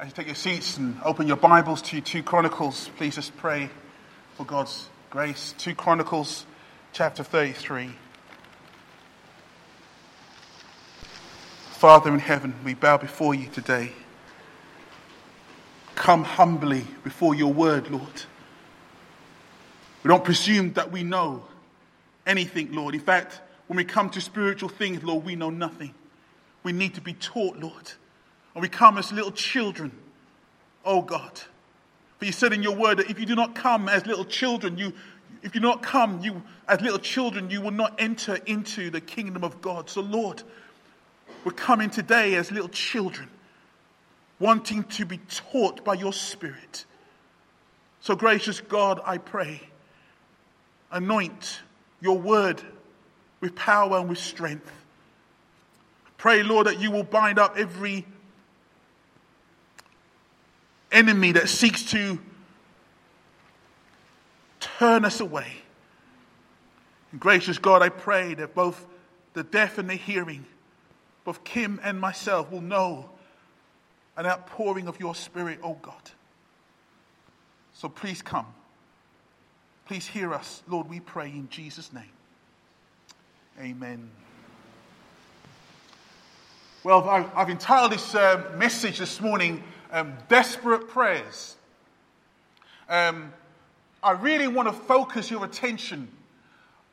As you take your seats and open your Bibles to 2 Chronicles, please just pray for God's grace. 2 Chronicles chapter 33. Father in heaven, we bow before you today. Come humbly before your word, Lord. We don't presume that we know anything, Lord. In fact, when we come to spiritual things, Lord, we know nothing. We need to be taught, Lord. And we come as little children, oh God. For you said in your word that if you do not come as little children, you, if you do not come you, as little children, you will not enter into the kingdom of God. So, Lord, we're coming today as little children, wanting to be taught by your Spirit. So, gracious God, I pray, anoint your word with power and with strength. Pray, Lord, that you will bind up every enemy that seeks to turn us away. And gracious God, I pray that both the deaf and the hearing, both Kim and myself, will know an outpouring of your Spirit, oh God. So please come. Please hear us, Lord, we pray in Jesus' name. Amen. Well, I've entitled this uh, message this morning, um, Desperate Prayers. Um, I really want to focus your attention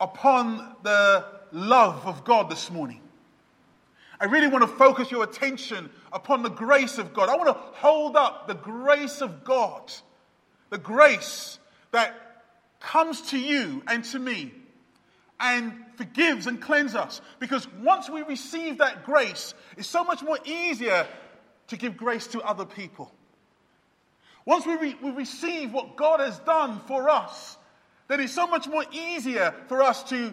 upon the love of God this morning. I really want to focus your attention upon the grace of God. I want to hold up the grace of God, the grace that comes to you and to me and forgives and cleanses us. Because once we receive that grace, it's so much more easier to give grace to other people. Once we, re- we receive what God has done for us, then it's so much more easier for us to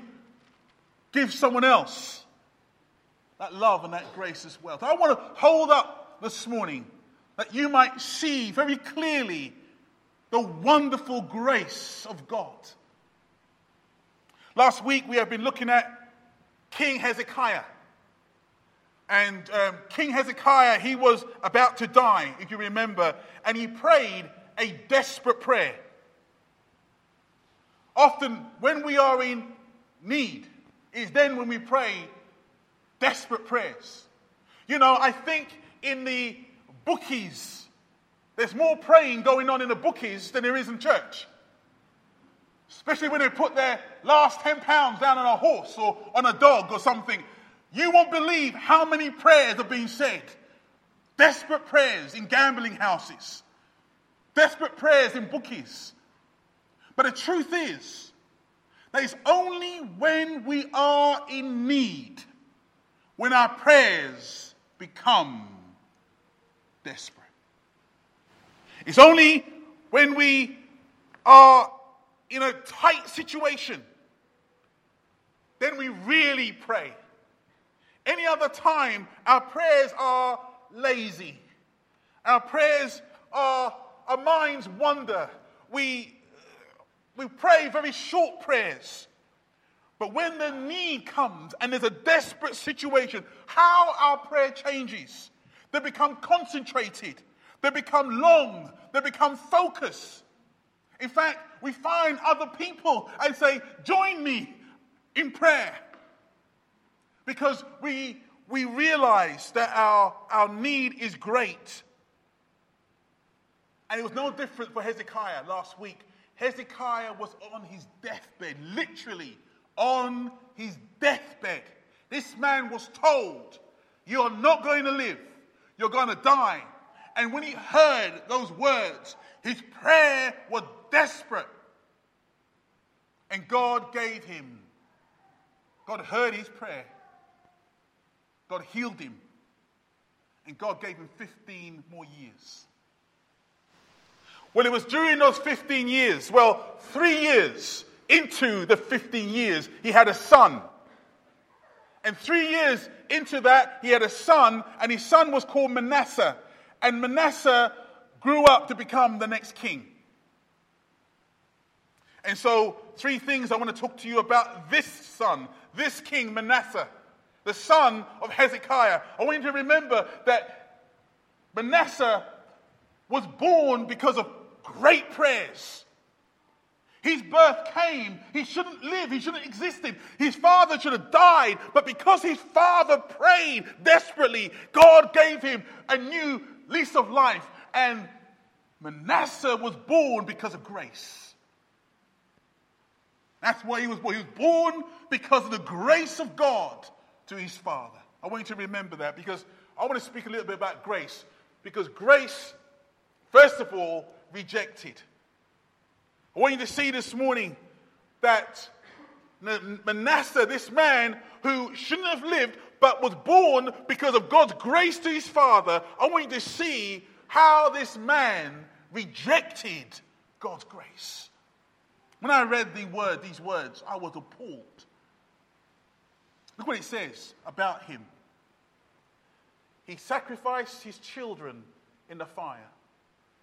give someone else that love and that grace as well. So I want to hold up this morning that you might see very clearly the wonderful grace of God. Last week we have been looking at King Hezekiah. And um, King Hezekiah, he was about to die, if you remember, and he prayed a desperate prayer. Often, when we are in need, is then when we pray desperate prayers. You know, I think in the bookies, there's more praying going on in the bookies than there is in church. Especially when they put their last 10 pounds down on a horse or on a dog or something. You won't believe how many prayers are being said. Desperate prayers in gambling houses, desperate prayers in bookies. But the truth is that it's only when we are in need when our prayers become desperate. It's only when we are in a tight situation, then we really pray. Any other time, our prayers are lazy. Our prayers are, our minds wander. We, we pray very short prayers. But when the need comes and there's a desperate situation, how our prayer changes. They become concentrated, they become long, they become focused. In fact, we find other people and say, Join me in prayer. Because we, we realize that our, our need is great. And it was no different for Hezekiah last week. Hezekiah was on his deathbed, literally on his deathbed. This man was told, You're not going to live, you're going to die. And when he heard those words, his prayer was desperate. And God gave him, God heard his prayer. God healed him. And God gave him 15 more years. Well, it was during those 15 years, well, three years into the 15 years, he had a son. And three years into that, he had a son, and his son was called Manasseh. And Manasseh grew up to become the next king. And so, three things I want to talk to you about this son, this king, Manasseh, the son of Hezekiah. I want you to remember that Manasseh was born because of great prayers. His birth came. He shouldn't live. He shouldn't exist. His father should have died. But because his father prayed desperately, God gave him a new lease of life. And Manasseh was born because of grace. That's why he was born. He was born because of the grace of God to his father. I want you to remember that because I want to speak a little bit about grace. Because grace, first of all, rejected. I want you to see this morning that Manasseh, this man who shouldn't have lived but was born because of God's grace to his father, I want you to see how this man rejected God's grace. When I read the word, these words, I was appalled. Look what it says about him. He sacrificed his children in the fire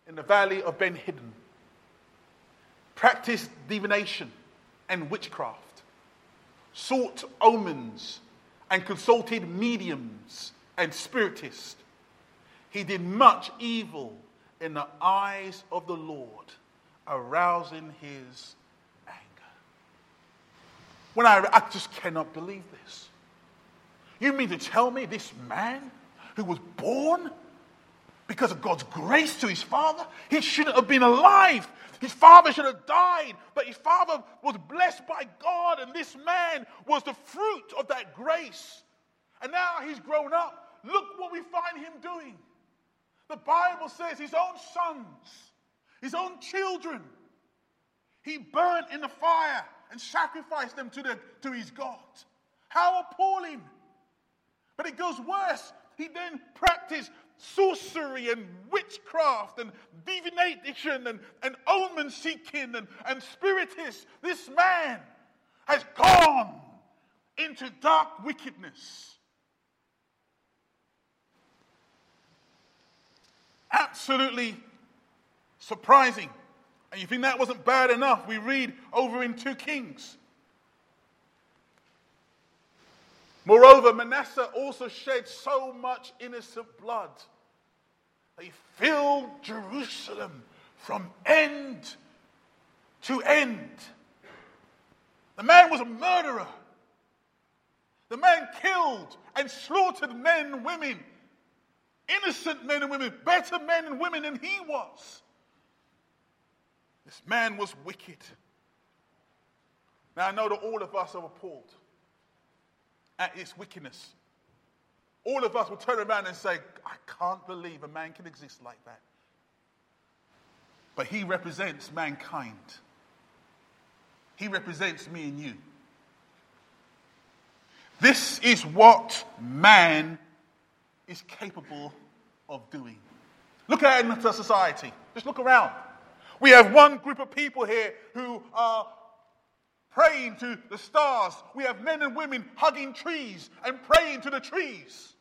in the valley of Ben Hinnom practiced divination and witchcraft, sought omens, and consulted mediums and spiritists. He did much evil in the eyes of the Lord, arousing his. When I, I just cannot believe this. You mean to tell me this man who was born because of God's grace to his father, he shouldn't have been alive. His father should have died, but his father was blessed by God, and this man was the fruit of that grace. And now he's grown up. Look what we find him doing. The Bible says his own sons, his own children, he burnt in the fire and sacrificed them to, the, to his God. How appalling! But it goes worse. He then practiced sorcery and witchcraft and divination and, and omen seeking and, and spiritists. This man has gone into dark wickedness. Absolutely surprising. And you think that wasn't bad enough? We read over in 2 Kings Moreover, Manasseh also shed so much innocent blood. They filled Jerusalem from end to end. The man was a murderer. The man killed and slaughtered men and women, innocent men and women, better men and women than he was. This man was wicked. Now I know that all of us are appalled at its wickedness. All of us will turn around and say, I can't believe a man can exist like that. But he represents mankind. He represents me and you. This is what man is capable of doing. Look at the society. Just look around. We have one group of people here who are praying to the stars. We have men and women hugging trees and praying to the trees.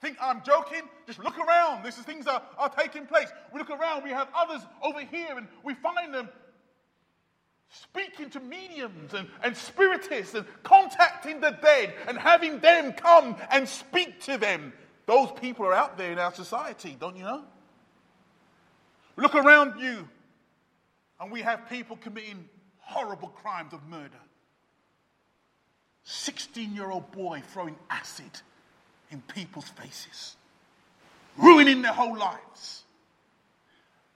Think I'm joking? Just look around. These things are, are taking place. We look around, we have others over here, and we find them speaking to mediums and, and spiritists and contacting the dead and having them come and speak to them. Those people are out there in our society, don't you know? Look around you, and we have people committing horrible crimes of murder. 16 year old boy throwing acid in people's faces, ruining their whole lives.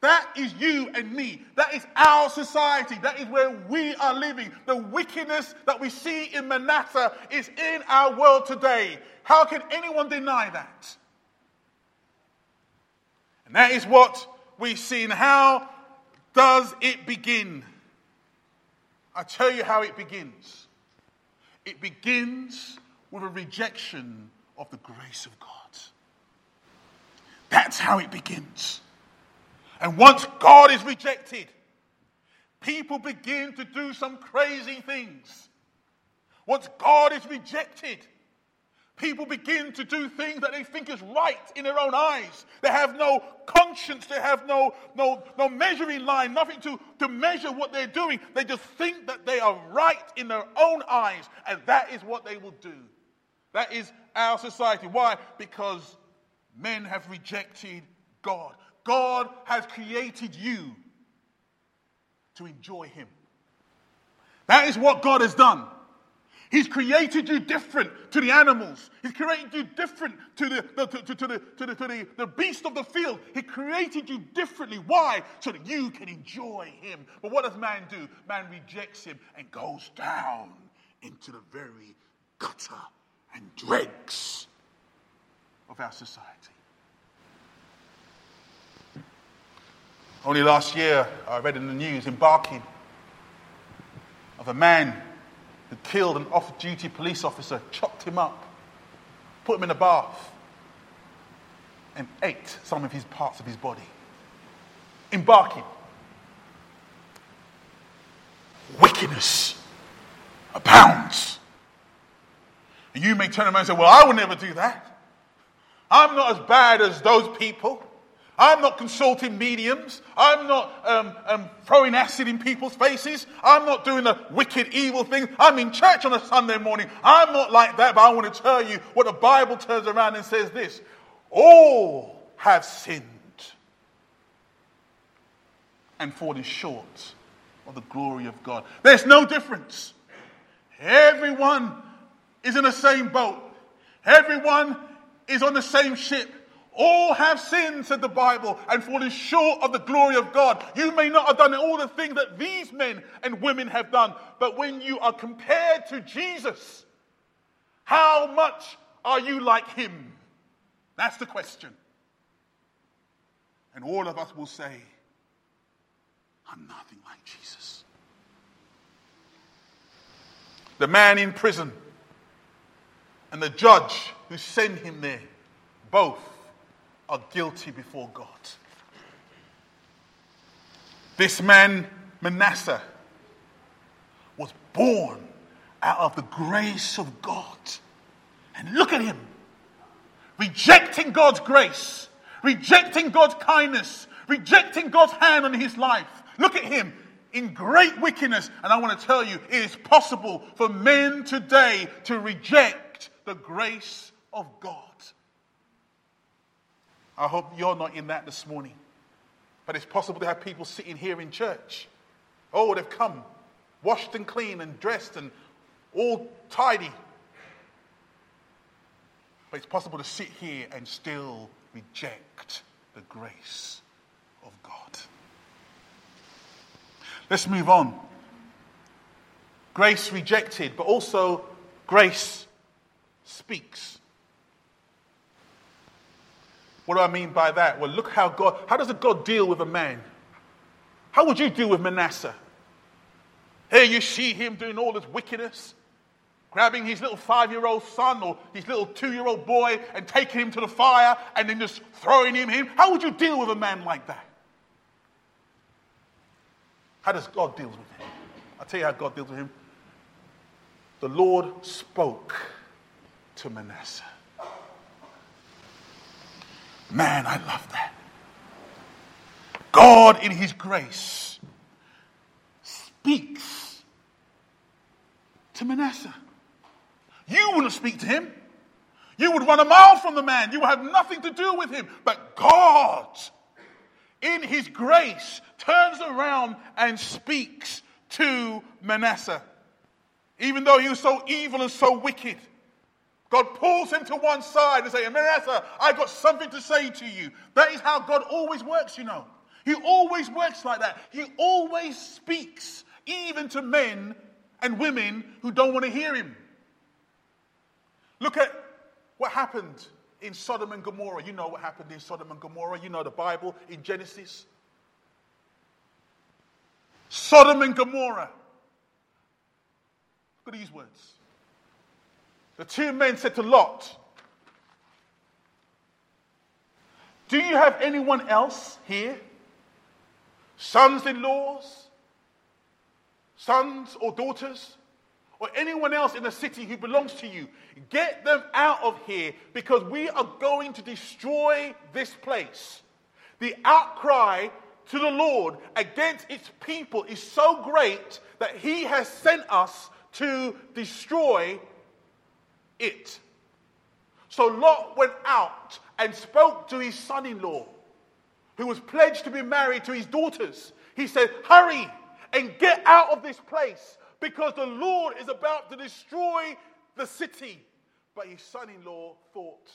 That is you and me. That is our society. That is where we are living. The wickedness that we see in Manasseh is in our world today. How can anyone deny that? And that is what we see. And how does it begin? I tell you how it begins. It begins with a rejection of the grace of God. That's how it begins. And once God is rejected, people begin to do some crazy things. Once God is rejected, People begin to do things that they think is right in their own eyes. They have no conscience, they have no, no, no measuring line, nothing to, to measure what they're doing. They just think that they are right in their own eyes, and that is what they will do. That is our society. Why? Because men have rejected God. God has created you to enjoy Him. That is what God has done. He's created you different to the animals. He's created you different to the, the to, to, to, the, to, the, to the, the beast of the field. He created you differently. Why? So that you can enjoy him. But what does man do? Man rejects him and goes down into the very gutter and dregs of our society. Only last year, I read in the news embarking of a man who killed an off duty police officer, chopped him up, put him in a bath, and ate some of his parts of his body. Embarking. Wickedness abounds. And you may turn around and say, Well, I would never do that. I'm not as bad as those people. I'm not consulting mediums. I'm not um, um, throwing acid in people's faces. I'm not doing the wicked, evil thing. I'm in church on a Sunday morning. I'm not like that, but I want to tell you what the Bible turns around and says this All have sinned and fallen short of the glory of God. There's no difference. Everyone is in the same boat, everyone is on the same ship. All have sinned, said the Bible, and fallen short of the glory of God. You may not have done all the things that these men and women have done, but when you are compared to Jesus, how much are you like him? That's the question. And all of us will say, I'm nothing like Jesus. The man in prison and the judge who sent him there, both are guilty before God. This man, Manasseh, was born out of the grace of God. And look at him, rejecting God's grace, rejecting God's kindness, rejecting God's hand on his life. Look at him in great wickedness. And I want to tell you, it is possible for men today to reject the grace of God. I hope you're not in that this morning. But it's possible to have people sitting here in church. Oh, they've come, washed and clean and dressed and all tidy. But it's possible to sit here and still reject the grace of God. Let's move on. Grace rejected, but also grace speaks. What do I mean by that? Well, look how God, how does a God deal with a man? How would you deal with Manasseh? Here you see him doing all this wickedness, grabbing his little five year old son or his little two year old boy and taking him to the fire and then just throwing him in. How would you deal with a man like that? How does God deal with him? I'll tell you how God deals with him. The Lord spoke to Manasseh. Man, I love that. God, in His grace, speaks to Manasseh. You wouldn't speak to him. You would run a mile from the man. You would have nothing to do with him. But God, in His grace, turns around and speaks to Manasseh. Even though he was so evil and so wicked. God pulls him to one side and says, Manasseh, I've got something to say to you. That is how God always works, you know. He always works like that. He always speaks, even to men and women who don't want to hear him. Look at what happened in Sodom and Gomorrah. You know what happened in Sodom and Gomorrah. You know the Bible in Genesis. Sodom and Gomorrah. Look at these words. The two men said to Lot, Do you have anyone else here? Sons in laws, sons or daughters, or anyone else in the city who belongs to you? Get them out of here because we are going to destroy this place. The outcry to the Lord against its people is so great that he has sent us to destroy it. So Lot went out and spoke to his son in law, who was pledged to be married to his daughters, he said, Hurry and get out of this place because the Lord is about to destroy the city. But his son in law thought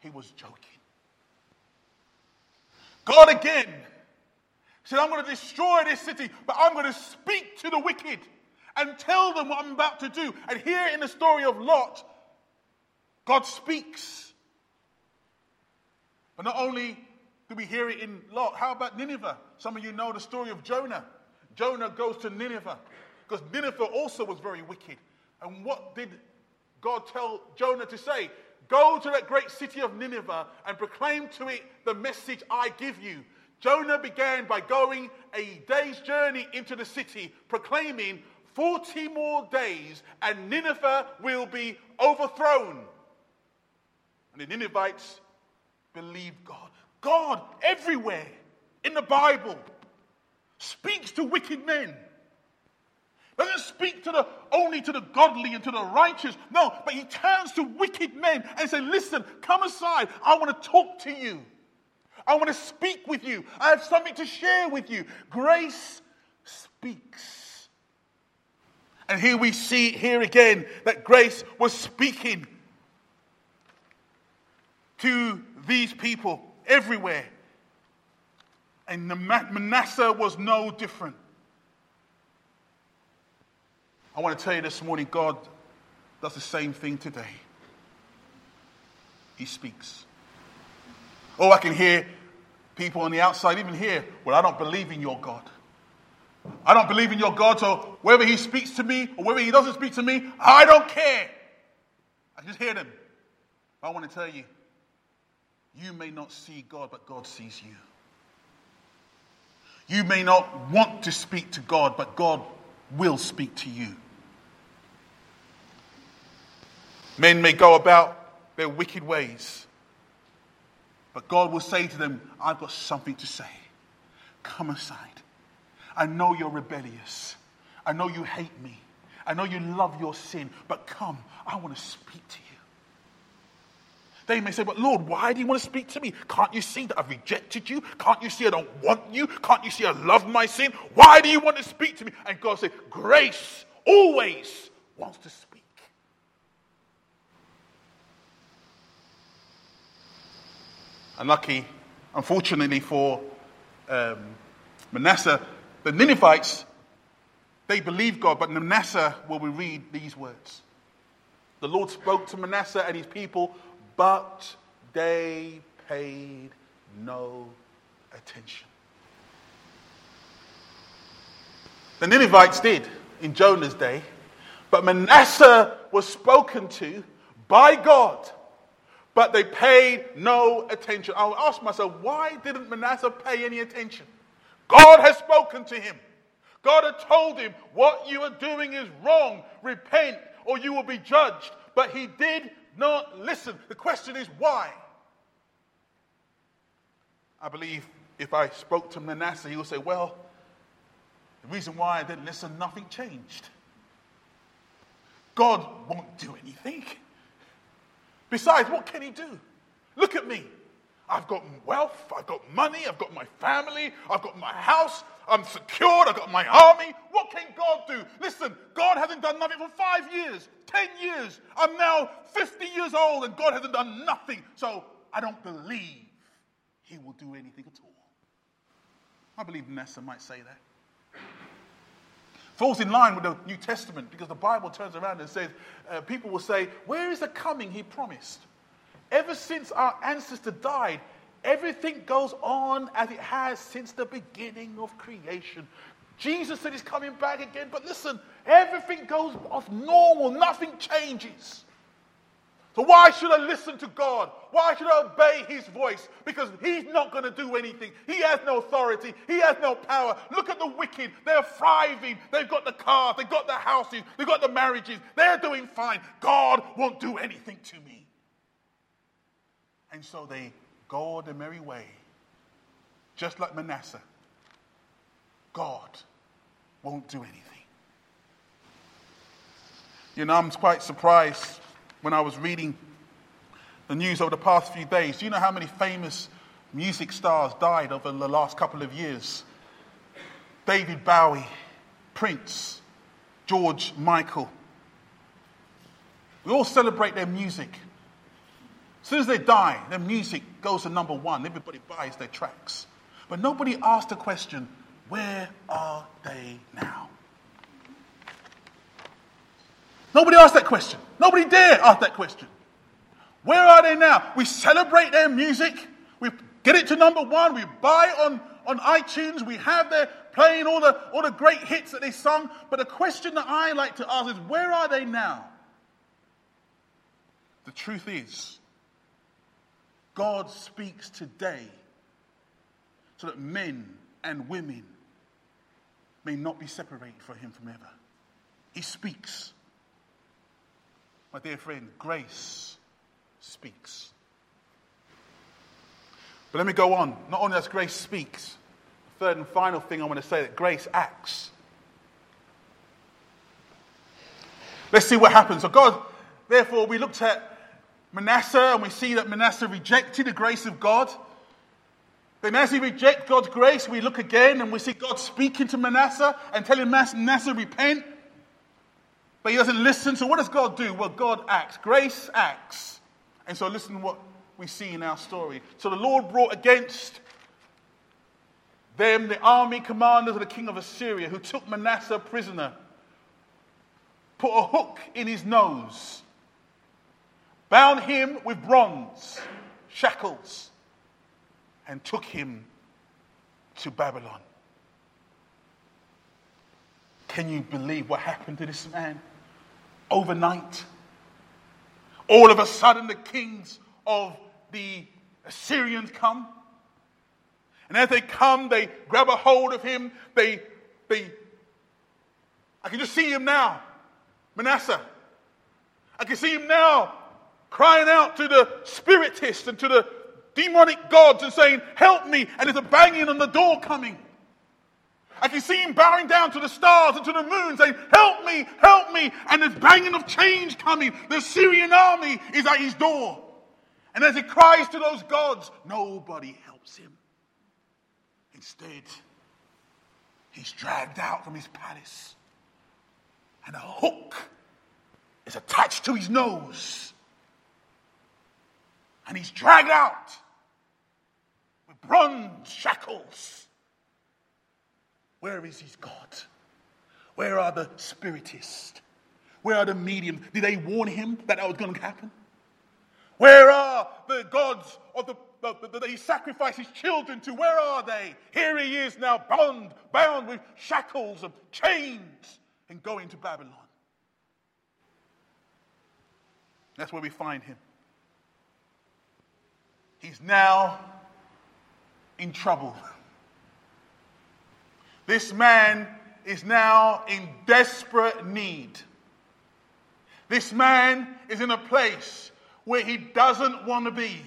he was joking. God again said, I'm going to destroy this city, but I'm going to speak to the wicked and tell them what I'm about to do. And here in the story of Lot, God speaks. But not only do we hear it in Lot, how about Nineveh? Some of you know the story of Jonah. Jonah goes to Nineveh because Nineveh also was very wicked. And what did God tell Jonah to say? Go to that great city of Nineveh and proclaim to it the message I give you. Jonah began by going a day's journey into the city, proclaiming 40 more days and Nineveh will be overthrown. And the Ninevites believed God. God, everywhere in the Bible, speaks to wicked men. Doesn't speak to the only to the godly and to the righteous. No, but he turns to wicked men and says, Listen, come aside. I want to talk to you. I want to speak with you. I have something to share with you. Grace speaks. And here we see here again that grace was speaking to these people everywhere. And Manasseh was no different. I want to tell you this morning God does the same thing today. He speaks. Oh, I can hear people on the outside, even here, well, I don't believe in your God. I don't believe in your God, so whether he speaks to me or whether he doesn't speak to me, I don't care. I just hear them. I want to tell you, you may not see God, but God sees you. You may not want to speak to God, but God will speak to you. Men may go about their wicked ways, but God will say to them, I've got something to say. Come aside. I know you're rebellious. I know you hate me. I know you love your sin, but come, I want to speak to you. They may say, But Lord, why do you want to speak to me? Can't you see that I've rejected you? Can't you see I don't want you? Can't you see I love my sin? Why do you want to speak to me? And God said, Grace always wants to speak. Unlucky, unfortunately for um, Manasseh, the Ninevites, they believed God, but Manasseh, will we read these words. The Lord spoke to Manasseh and his people but they paid no attention. The Ninevites did in Jonah's day, but Manasseh was spoken to by God, but they paid no attention. I'll ask myself, why didn't Manasseh pay any attention? God has spoken to him. God had told him, What you are doing is wrong. Repent, or you will be judged. But he did not listen. The question is why? I believe if I spoke to Manasseh, he would say, Well, the reason why I didn't listen, nothing changed. God won't do anything. Besides, what can he do? Look at me. I've got wealth, I've got money, I've got my family, I've got my house, I'm secured, I've got my army. What can God do? Listen, God hasn't done nothing for five years, ten years. I'm now 50 years old and God hasn't done nothing. So I don't believe he will do anything at all. I believe Manasseh might say that. Falls in line with the New Testament because the Bible turns around and says, uh, people will say, Where is the coming he promised? Ever since our ancestor died, everything goes on as it has since the beginning of creation. Jesus said he's coming back again, but listen, everything goes off normal, nothing changes. So, why should I listen to God? Why should I obey His voice? Because He's not going to do anything. He has no authority. He has no power. Look at the wicked. They're thriving. They've got the cars. They've got the houses. They've got the marriages. They're doing fine. God won't do anything to me. And so they go the merry way, just like Manasseh. God won't do anything. You know, I'm quite surprised when I was reading the news over the past few days. Do you know how many famous music stars died over the last couple of years. David Bowie, Prince, George Michael. We all celebrate their music. As soon as they die, their music goes to number one. Everybody buys their tracks. But nobody asked the question, where are they now? Nobody asked that question. Nobody dare ask that question. Where are they now? We celebrate their music. We get it to number one. We buy on, on iTunes. We have their playing all the, all the great hits that they sung. But the question that I like to ask is where are they now? The truth is, God speaks today so that men and women may not be separated from Him forever. He speaks. My dear friend, grace speaks. But let me go on. Not only does grace speaks, the third and final thing I want to say that grace acts. Let's see what happens. So God, therefore, we looked at Manasseh and we see that Manasseh rejected the grace of God. Then as he rejects God's grace, we look again and we see God speaking to Manasseh and telling Manasseh, repent. But he doesn't listen. So what does God do? Well, God acts. Grace acts. And so listen to what we see in our story. So the Lord brought against them the army commanders of the king of Assyria who took Manasseh prisoner, put a hook in his nose, bound him with bronze shackles, and took him to Babylon. Can you believe what happened to this man? Overnight, all of a sudden, the kings of the Assyrians come. And as they come, they grab a hold of him. They, they, I can just see him now, Manasseh. I can see him now crying out to the spiritists and to the demonic gods and saying, Help me. And there's a banging on the door coming. I can see him bowing down to the stars and to the moon, saying, Help me, help me. And there's banging of chains coming. The Syrian army is at his door. And as he cries to those gods, nobody helps him. Instead, he's dragged out from his palace, and a hook is attached to his nose. And he's dragged out with bronze shackles. Where is his God? Where are the spiritists? Where are the mediums? Did they warn him that that was going to happen? Where are the gods of the that he sacrificed his children to? Where are they? Here he is now bound, bound with shackles and chains and going to Babylon. That's where we find him. He's now in trouble. This man is now in desperate need. This man is in a place where he doesn't want to be.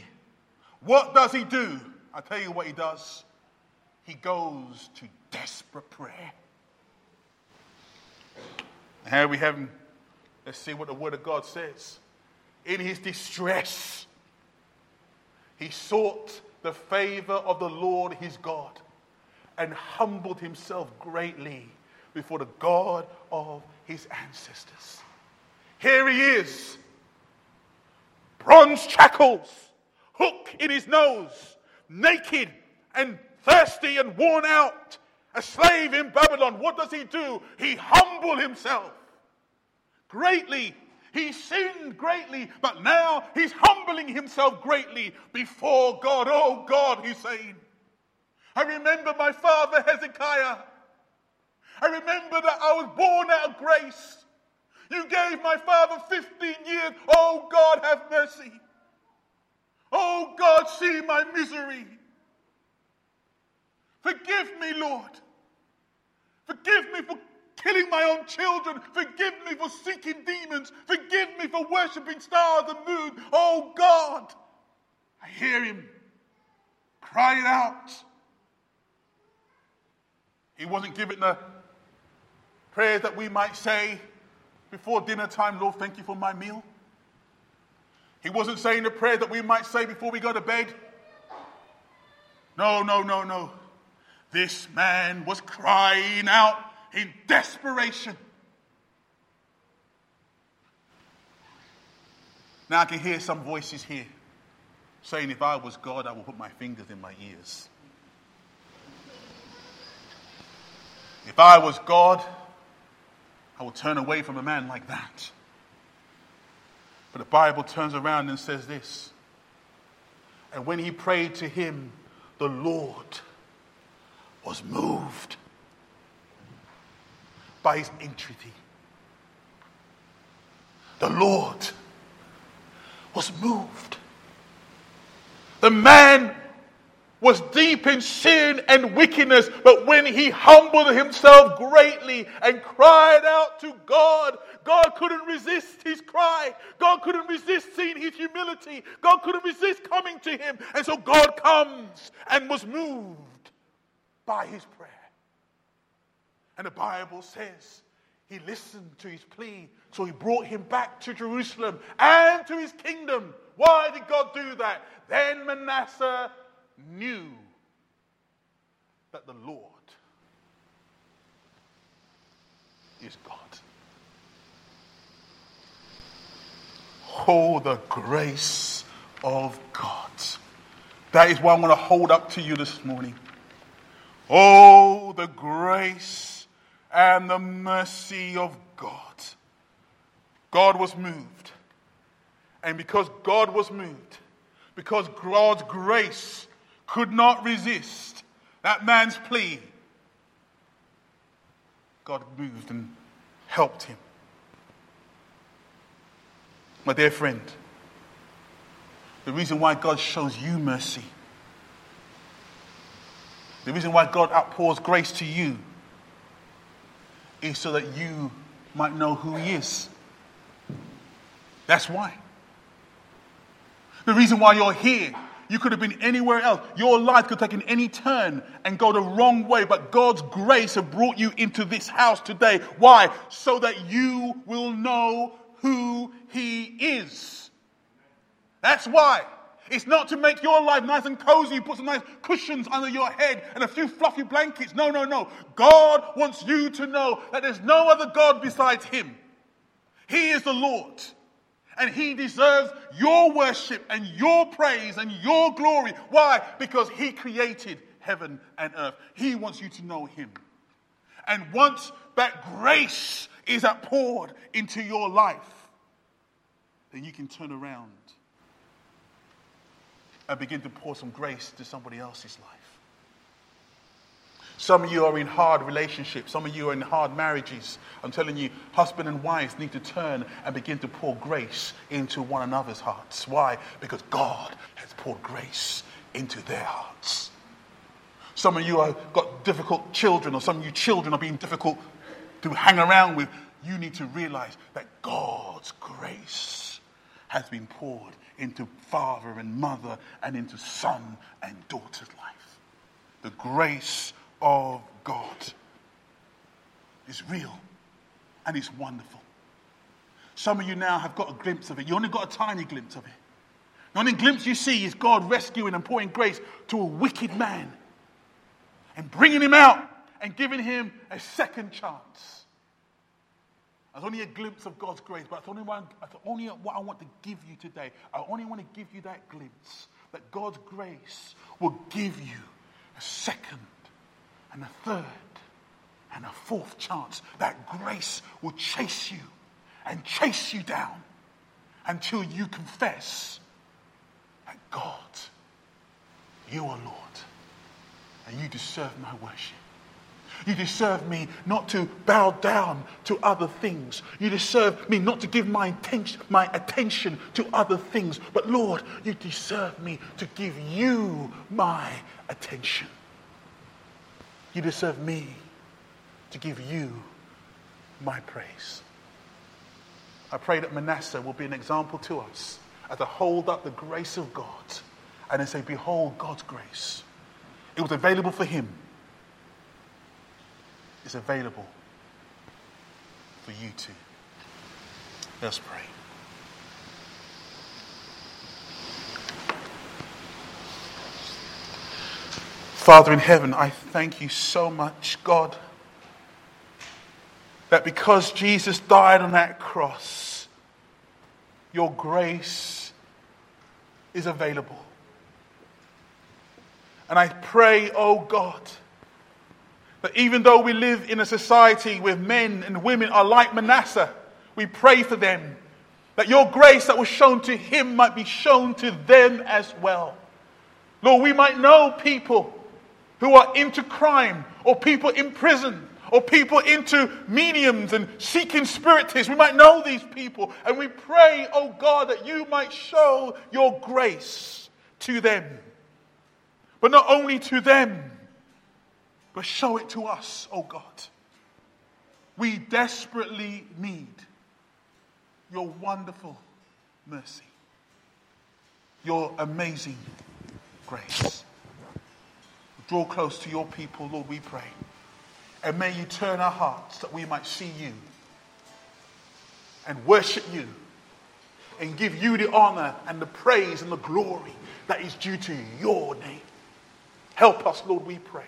What does he do? i tell you what he does. He goes to desperate prayer. Here we have him. Let's see what the Word of God says. In his distress, he sought the favor of the Lord his God and humbled himself greatly before the God of his ancestors. Here he is bronze shackles, hook in his nose, naked and thirsty and worn out, a slave in Babylon. What does he do? He humbled himself greatly. He sinned greatly, but now he's humbling himself greatly before God. Oh God, he's saying, I remember my father Hezekiah. I remember that I was born out of grace. You gave my father 15 years. Oh, God, have mercy. Oh, God, see my misery. Forgive me, Lord. Forgive me for killing my own children. Forgive me for seeking demons. Forgive me for worshiping stars and moon. Oh, God. I hear him crying out. He wasn't given the prayers that we might say before dinner time, Lord, thank you for my meal. He wasn't saying the prayer that we might say before we go to bed. No, no, no, no. This man was crying out in desperation. Now I can hear some voices here saying, if I was God, I would put my fingers in my ears. If I was God, I would turn away from a man like that. But the Bible turns around and says this. And when he prayed to him, the Lord was moved by his entreaty. The Lord was moved. The man was deep in sin and wickedness, but when he humbled himself greatly and cried out to God, God couldn't resist his cry. God couldn't resist seeing his humility. God couldn't resist coming to him. And so God comes and was moved by his prayer. And the Bible says he listened to his plea, so he brought him back to Jerusalem and to his kingdom. Why did God do that? Then Manasseh knew that the Lord is God. Oh, the grace of God. That is what I want to hold up to you this morning. Oh, the grace and the mercy of God. God was moved. And because God was moved, because God's grace could not resist that man's plea, God moved and helped him. My dear friend, the reason why God shows you mercy, the reason why God outpours grace to you, is so that you might know who He is. That's why. The reason why you're here, you could have been anywhere else. Your life could have taken any turn and go the wrong way, but God's grace have brought you into this house today. Why? So that you will know who He is. That's why. It's not to make your life nice and cozy, put some nice cushions under your head and a few fluffy blankets. No, no, no. God wants you to know that there's no other God besides Him. He is the Lord. And He deserves your worship and your praise and your glory. Why? Because He created heaven and earth. He wants you to know Him. And once that grace is poured into your life, then you can turn around and begin to pour some grace to somebody else's life. Some of you are in hard relationships. Some of you are in hard marriages. I'm telling you, husband and wives need to turn and begin to pour grace into one another's hearts. Why? Because God has poured grace into their hearts. Some of you have got difficult children, or some of you children are being difficult to hang around with. You need to realize that God's grace has been poured into father and mother and into son and daughter's life. The grace of God is real and it's wonderful. Some of you now have got a glimpse of it. You only got a tiny glimpse of it. The only glimpse you see is God rescuing and pouring grace to a wicked man and bringing him out and giving him a second chance. That's only a glimpse of God's grace, but that's only, that's only what I want to give you today. I only want to give you that glimpse that God's grace will give you a second and a third and a fourth chance. That grace will chase you and chase you down until you confess that God, you are Lord and you deserve my worship. You deserve me not to bow down to other things. You deserve me not to give my attention, my attention to other things. But Lord, you deserve me to give you my attention. You deserve me to give you my praise. I pray that Manasseh will be an example to us as to hold up the grace of God and then say, Behold God's grace. It was available for him is available for you too. Let's pray. Father in heaven, I thank you so much, God, that because Jesus died on that cross, your grace is available. And I pray, oh God, that even though we live in a society where men and women are like Manasseh, we pray for them that your grace that was shown to him might be shown to them as well. Lord, we might know people who are into crime or people in prison or people into mediums and seeking spiritists. We might know these people and we pray, oh God, that you might show your grace to them. But not only to them, but show it to us, oh God. We desperately need your wonderful mercy, your amazing grace. Draw close to your people, Lord, we pray. And may you turn our hearts that we might see you and worship you and give you the honor and the praise and the glory that is due to your name. Help us, Lord, we pray.